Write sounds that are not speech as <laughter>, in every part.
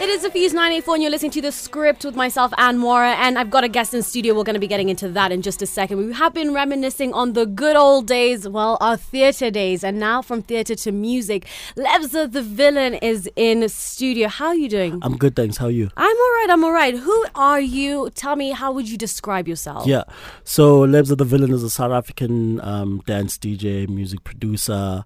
It is a Fuse 984 and you're listening to The Script with myself, Anne Mora, and I've got a guest in studio. We're going to be getting into that in just a second. We have been reminiscing on the good old days, well, our theatre days, and now from theatre to music. Lebza the Villain is in studio. How are you doing? I'm good, thanks. How are you? I'm all right, I'm all right. Who are you? Tell me, how would you describe yourself? Yeah. So Lebza the Villain is a South African um, dance DJ, music producer.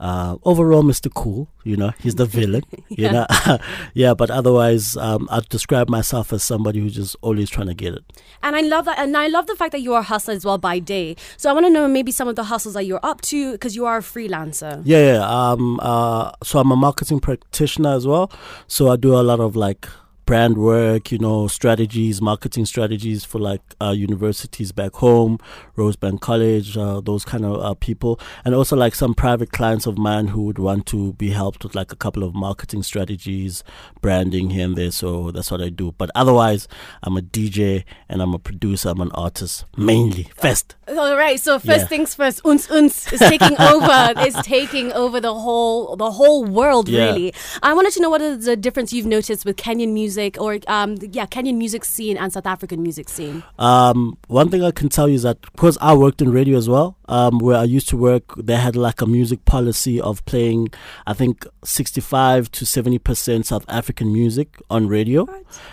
Uh, overall, Mr. Cool, you know, he's the villain, <laughs> you Yeah. know, <laughs> yeah. But otherwise, um, I'd describe myself as somebody who's just always trying to get it. And I love that. And I love the fact that you are a hustler as well by day. So I want to know maybe some of the hustles that you're up to because you are a freelancer. Yeah, yeah. Um, uh, so I'm a marketing practitioner as well. So I do a lot of like brand work, you know, strategies, marketing strategies for like uh, universities back home, Rosebank College, uh, those kind of uh, people, and also like some private clients of mine who would want to be helped with like a couple of marketing strategies, branding here and there. So that's what I do. But otherwise, I'm a DJ and I'm a producer. I'm an artist mainly. First. All right. So first Yeah. things first. Uns uns is taking <laughs> over. is taking over the whole the whole world. Yeah. Really. I wanted to know what is the difference you've noticed with Kenyan music or um yeah Kenyan music scene and South African music scene. Um, one thing I can tell you is that because I worked in radio as well, um, where I used to work, they had like a music policy of playing, I think, 65 to 70 percent South African music on radio,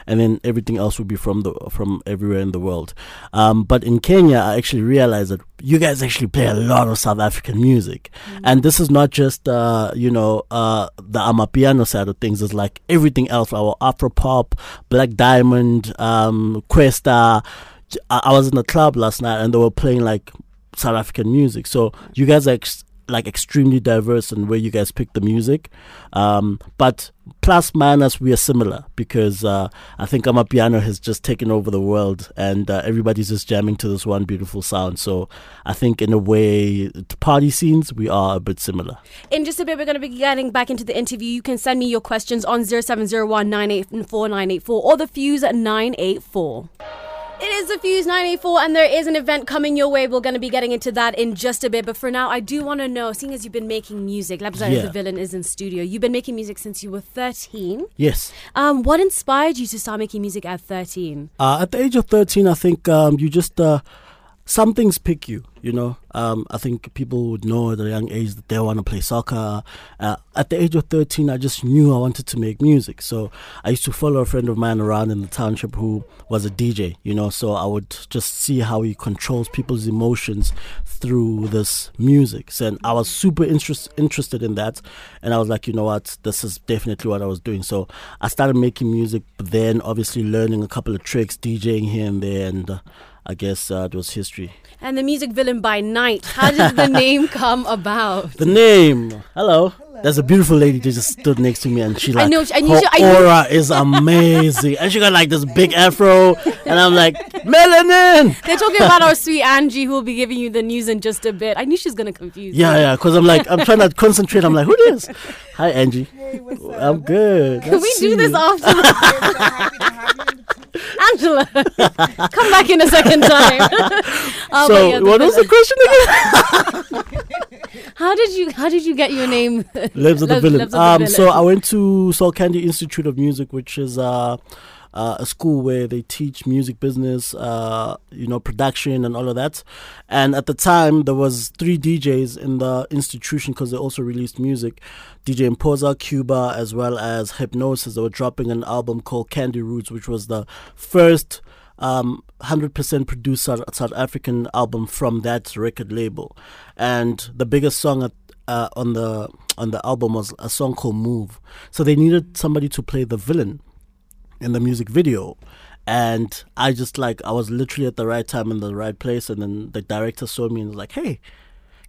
and then everything else would be from the from everywhere in the world. Um, but in Kenya, I actually realized that you guys actually play a lot of South African music, and this is not just uh, you know uh, the amapiano side of things. It's like everything else, our Afro pop, Black Diamond, um, Kwesta. I I was in a club last night and they were playing like South African music. So you guys are ex- like extremely diverse in where you guys pick the music. Um, but plus minus we are similar because uh, I think Amapiano has just taken over the world and uh, everybody's just jamming to this one beautiful sound. So I think in a way, party scenes we are a bit similar. In just a bit, we're going to be getting back into the interview. You can send me your questions on 0701 984 984 or the Fuse 984. It is the Fuse 984, and there is an event coming your way. We're going to be getting into that in just a bit. But for now, I do want to know, seeing as you've been making music, Lebza Yeah. the villain is in studio. You've been making music since you were 13. Yes. Um, what inspired you to start making music at 13? Uh, at the age of 13, I think um, you just, uh, some things pick you, you know. Um, I think people would know at a young age that they want to play soccer. Uh, at the age of 13, I just knew I wanted to make music. So I used to follow a friend of mine around in the township who was a DJ, you know. So I would just see how he controls people's emotions through this music. So, and I was super interest, interested in that. And I was like, you know what, this is definitely what I was doing. So I started making music, but then obviously learning a couple of tricks, DJing here and there. And uh, I guess uh, it was history. And the music villain by night. How did the <laughs> name come about? The name. Hello. There's a beautiful lady that just stood next to me, and she I like know- I knew her she- I knew- aura is amazing, and she got like this big afro, and I'm like melanin. They're talking about our sweet Angie, who will be giving you the news in just a bit. I knew she was going to confuse you. Yeah, yeah, because I'm like I'm trying to concentrate. I'm like, who this? Hi, Angie. Hey, I'm good. Can we do this after? <laughs> <laughs> Angela, come back in a second time. <laughs> Oh, So, yeah, what was the question again? <laughs> How did you? How did you get your name? Lebza the Villain. Lives of the um, so I went to Soul Candi Institute of Music, which is uh, uh, a school where they teach music business, uh, you know, production and all of that. And at the time, there was three DJs in the institution because they also released music. DJ Imposa, Cuba, as well as Hypnosis. They were dropping an album called Candy Roots, which was the first um, 100% produced South, African album from that record label. And the biggest song at, uh, on the on the album was a song called Move. So they needed somebody to play the villain in the music video. And I just like I was literally at the right time in the right place and then the director saw me and was like, Hey,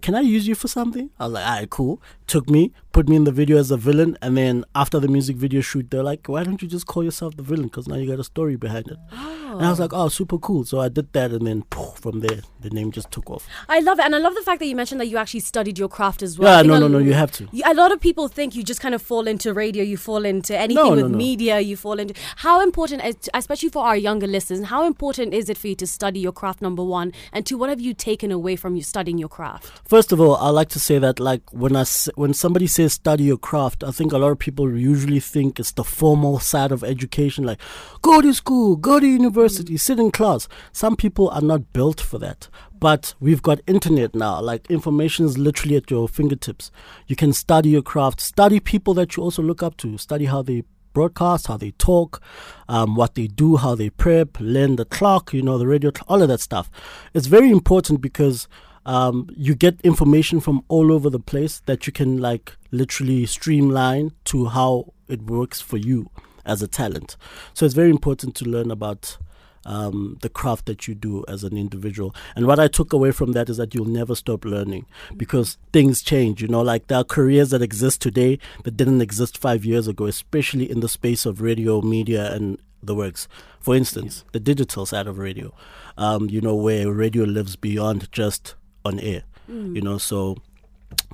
can I use you for something? I was like, alright, cool. Took me, put me in the video as a villain, and then after the music video shoot, they're like, why don't you just call yourself the villain? Because now you got a story behind it. And I was oh. like, oh, super cool. So I did that, and then poof, from there, the name just took off. I love it, and I love the fact that you mentioned that you actually studied your craft as well. Yeah, no, no, no, you have to. A lot of people think you just kind of fall into radio, you fall into anything No, with no, no. media, you fall into. How important, especially for our younger listeners, how important is it for you to study your craft? Number one, and two, what have you taken away from you studying your craft? First of all, I like to say that like when I when somebody says study your craft, I think a lot of people usually think it's the formal side of education, like go to school, go to university, sit in class. Some people are not built for that. But we've got internet now, like information is literally at your fingertips. You can study your craft, study people that you also look up to, study how they broadcast, how they talk, um, what they do, how they prep, learn the clock, you know, the radio, all of that stuff. It's very important because um, you get information from all over the place that you can like literally streamline to how it works for you as a talent. So it's very important to learn about um, the craft that you do as an individual. And what I took away from that is that you'll never stop learning because things change. You know, like there are careers that exist today that didn't exist five years ago, especially in the space of radio, media, and the works. For instance, the digital side of radio, um, you know, where radio lives beyond just on air. Mm. You know, so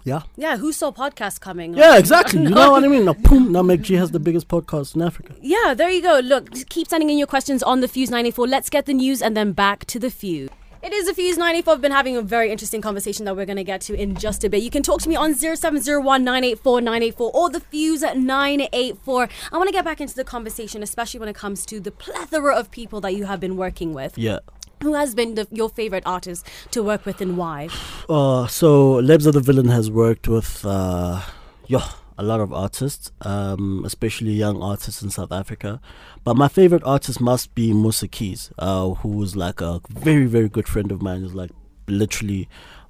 yeah. Yeah, who saw podcasts coming? Yeah, <laughs> exactly. You know what I mean? Now, boom, now MacG has the biggest podcast in Africa. Yeah, there you go. Look, keep sending in your questions on the Fuse 94. Let's get the news and then back to the Fuse. It is the Fuse 94. I've been having a very interesting conversation that we're going to get to in just a bit. You can talk to me on 0701 984 984 or the Fuse 984. I want to get back into the conversation, especially when it comes to the plethora of people that you have been working with. Yeah. Who has been the, your favorite artist to work with and why? Uh, so Lebza the Villain has worked with uh, yeah, a lot of artists, um, especially young artists in South Africa. But my favorite artist must be Musa Keys, uh, who's like a very, very good friend of mine. He's like literally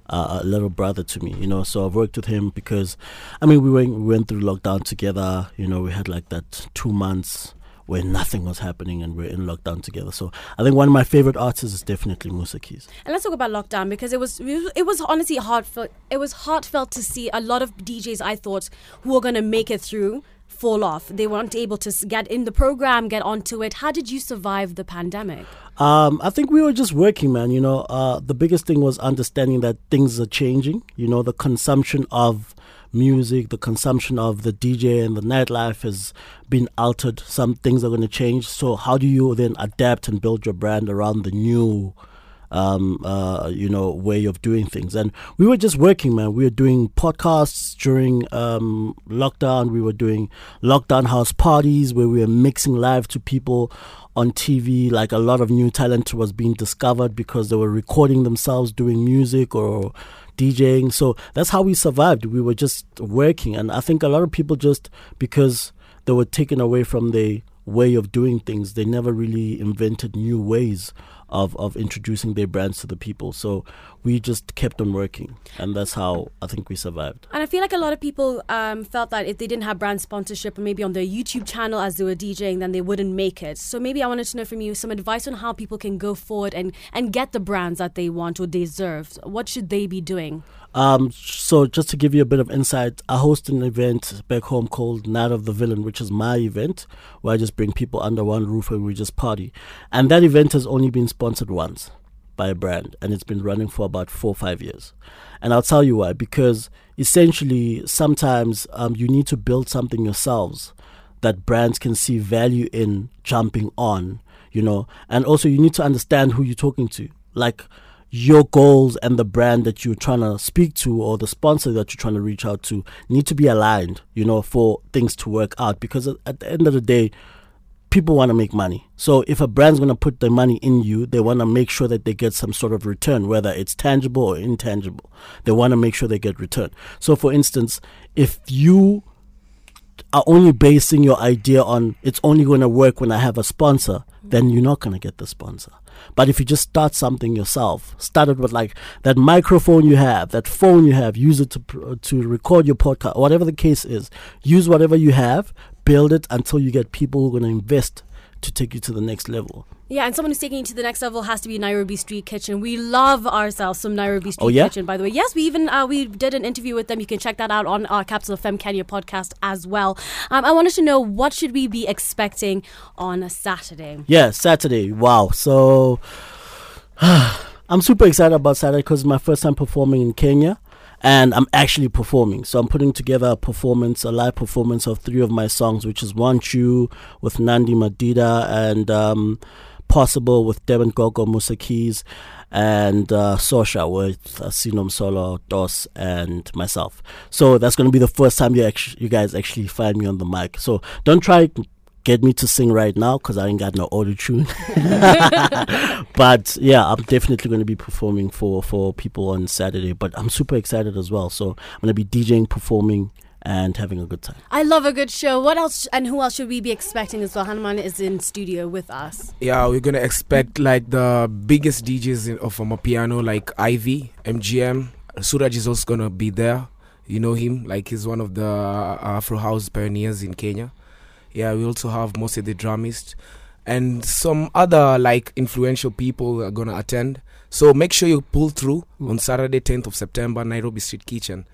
uh, a little brother to me, you know. So I've worked with him because, I mean, we went we went through lockdown together. You know, we had like that two months where nothing was happening and we're in lockdown together. So I think one of my favorite artists is definitely Musa Keys. And let's talk about lockdown because it was it was honestly heartfelt. It was heartfelt to see a lot of DJs I thought who were going to make it through fall off. They weren't able to get in the program, get onto it. How did you survive the pandemic? Um, I think we were just working, man. You know, uh, the biggest thing was understanding that things are changing. You know, the consumption of music, the consumption of the DJ and the nightlife has been altered. Some things are going to change. So, how do you then adapt and build your brand around the new? Um, uh, you know, way of doing things. And we were just working, man. We were doing podcasts during um, lockdown. We were doing lockdown house parties where we were mixing live to people on TV. Like a lot of new talent was being discovered because they were recording themselves doing music or DJing. So that's how we survived. We were just working. And I think a lot of people just because they were taken away from their way of doing things, they never really invented new ways of, of introducing their brands to the people. So we just kept on working, and that's how I think we survived. And I feel like a lot of people um, felt that if they didn't have brand sponsorship or maybe on their YouTube channel as they were DJing, then they wouldn't make it. So maybe I wanted to know from you some advice on how people can go forward and, and get the brands that they want or deserve. What should they be doing? Um, so just to give you a bit of insight, I host an event back home called Night of the Villain, which is my event where I just bring people under one roof and we just party. And that event has only been sponsored once by a brand and it's been running for about four or five years. And I'll tell you why, because essentially sometimes um, you need to build something yourselves that brands can see value in jumping on, you know, and also you need to understand who you're talking to. Like, your goals and the brand that you're trying to speak to or the sponsor that you're trying to reach out to need to be aligned, you know, for things to work out. Because at the end of the day, people want to make money. So if a brand's going to put their money in you, they want to make sure that they get some sort of return, whether it's tangible or intangible. They want to make sure they get return. So for instance, if you are only basing your idea on it's only going to work when I have a sponsor, then you're not going to get the sponsor. But if you just start something yourself, start it with like that microphone you have, that phone you have, use it to uh, to record your podcast, whatever the case is. Use whatever you have, build it until you get people who are going to invest to take you to the next level. Yeah, and someone who's taking you to the next level has to be Nairobi Street Kitchen. We love ourselves some Nairobi Street oh, yeah? Kitchen, by the way. Yes, we even uh, we did an interview with them. You can check that out on our Capital FM Kenya podcast as well. Um, I wanted to know what should we be expecting on a Saturday? Yeah, Saturday. Wow. So <sighs> I'm super excited about Saturday because it's my first time performing in Kenya and I'm actually performing. So I'm putting together a performance, a live performance of three of my songs, which is Want You with Nandi Madida and um, Possible with Devin Gogo, Musa Keys, and uh, Sosha with Sino Msolo, Dos, and myself. So that's going to be the first time you actually, you guys actually find me on the mic. So don't try get me to sing right now because I ain't got no auto tune. <laughs> but yeah, I'm definitely going to be performing for for people on Saturday. But I'm super excited as well. So I'm going to be DJing, performing, and having a good time. I love a good show. What else and who else should we be expecting as well? Hanuman is in studio with us. Yeah, we're gonna expect like the biggest DJs in, of Amapiano, like Ivy, MGM. Suraj is also gonna be there. You know him, like he's one of the uh, Afro house pioneers in Kenya. Yeah, we also have Mose the drummist and some other like influential people are gonna attend. So make sure you pull through on Saturday, 10th of September, Nairobi Street Kitchen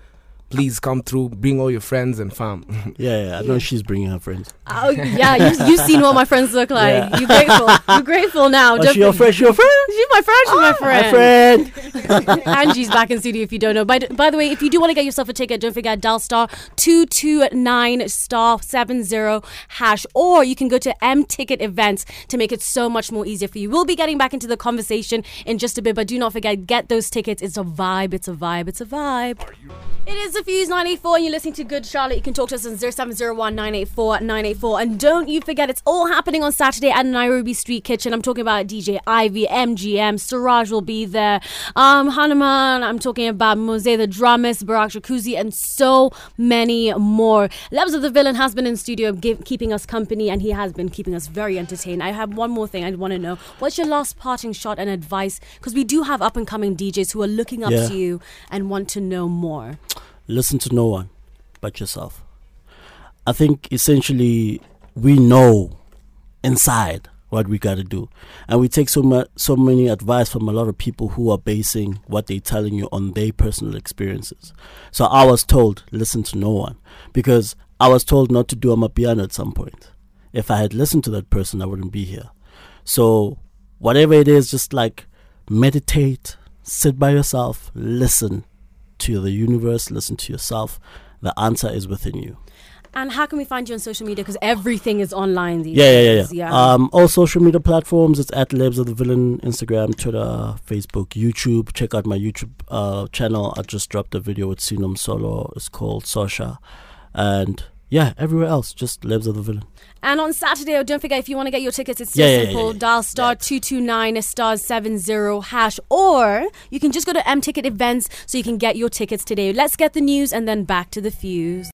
please come through, bring all your friends and fam. <laughs> yeah, yeah, I know she's bringing her friends. Oh yeah, you, you've seen what my friends look like. Yeah. You're grateful. You're grateful now. Oh, she your friend? She your friend? She's my friend. She's my friend. My friend. <laughs> Angie's back in studio. If you don't know. By by the way, if you do want to get yourself a ticket, don't forget dial star two two nine star seven zero hash, or you can go to M Ticket Events to make it so much more easier for you. We'll be getting back into the conversation in just a bit, but do not forget get those tickets. It's a vibe. It's a vibe. It's a vibe. It is the Fuse 984 and you're listening to Good Charlotte. You can talk to us on 0701 984 984. And don't you forget, it's all happening on Saturday at Nairobi Street Kitchen. I'm talking about DJ Ivy, MGM, Siraj will be there, um, Hanuman, I'm talking about Mose the drummist, Barak Jacuzzi, and so many more. Lebza the Villain has been in studio give, keeping us company and he has been keeping us very entertained. I have one more thing I want to know. What's your last parting shot and advice? Because we do have up and coming DJs who are looking up yeah. to you and want to know more listen to no one but yourself. I think essentially we know inside what we got to do, and we take so much, so many advice from a lot of people who are basing what they're telling you on their personal experiences. So I was told listen to no one because I was told not to do a amapiano at some point. If I had listened to that person, I wouldn't be here. So whatever it is, just like meditate, sit by yourself, listen, to the universe, listen to yourself. The answer is within you. And how can we find you on social media? Because everything is online these yeah, days. Yeah, yeah, yeah. Um, all social media platforms. It's at Lebza the Villain, Instagram, Twitter, Facebook, YouTube. Check out my YouTube uh, channel. I just dropped a video with Sino Msolo. It's called Sosha. And yeah, everywhere else, just Lebza the Villain. And on Saturday, oh, don't forget if you want to get your tickets, it's so yeah, simple. Yeah, yeah, Dial star two two nine star seven zero hash, or you can just go to M Ticket Events so you can get your tickets today. Let's get the news and then back to the fuse.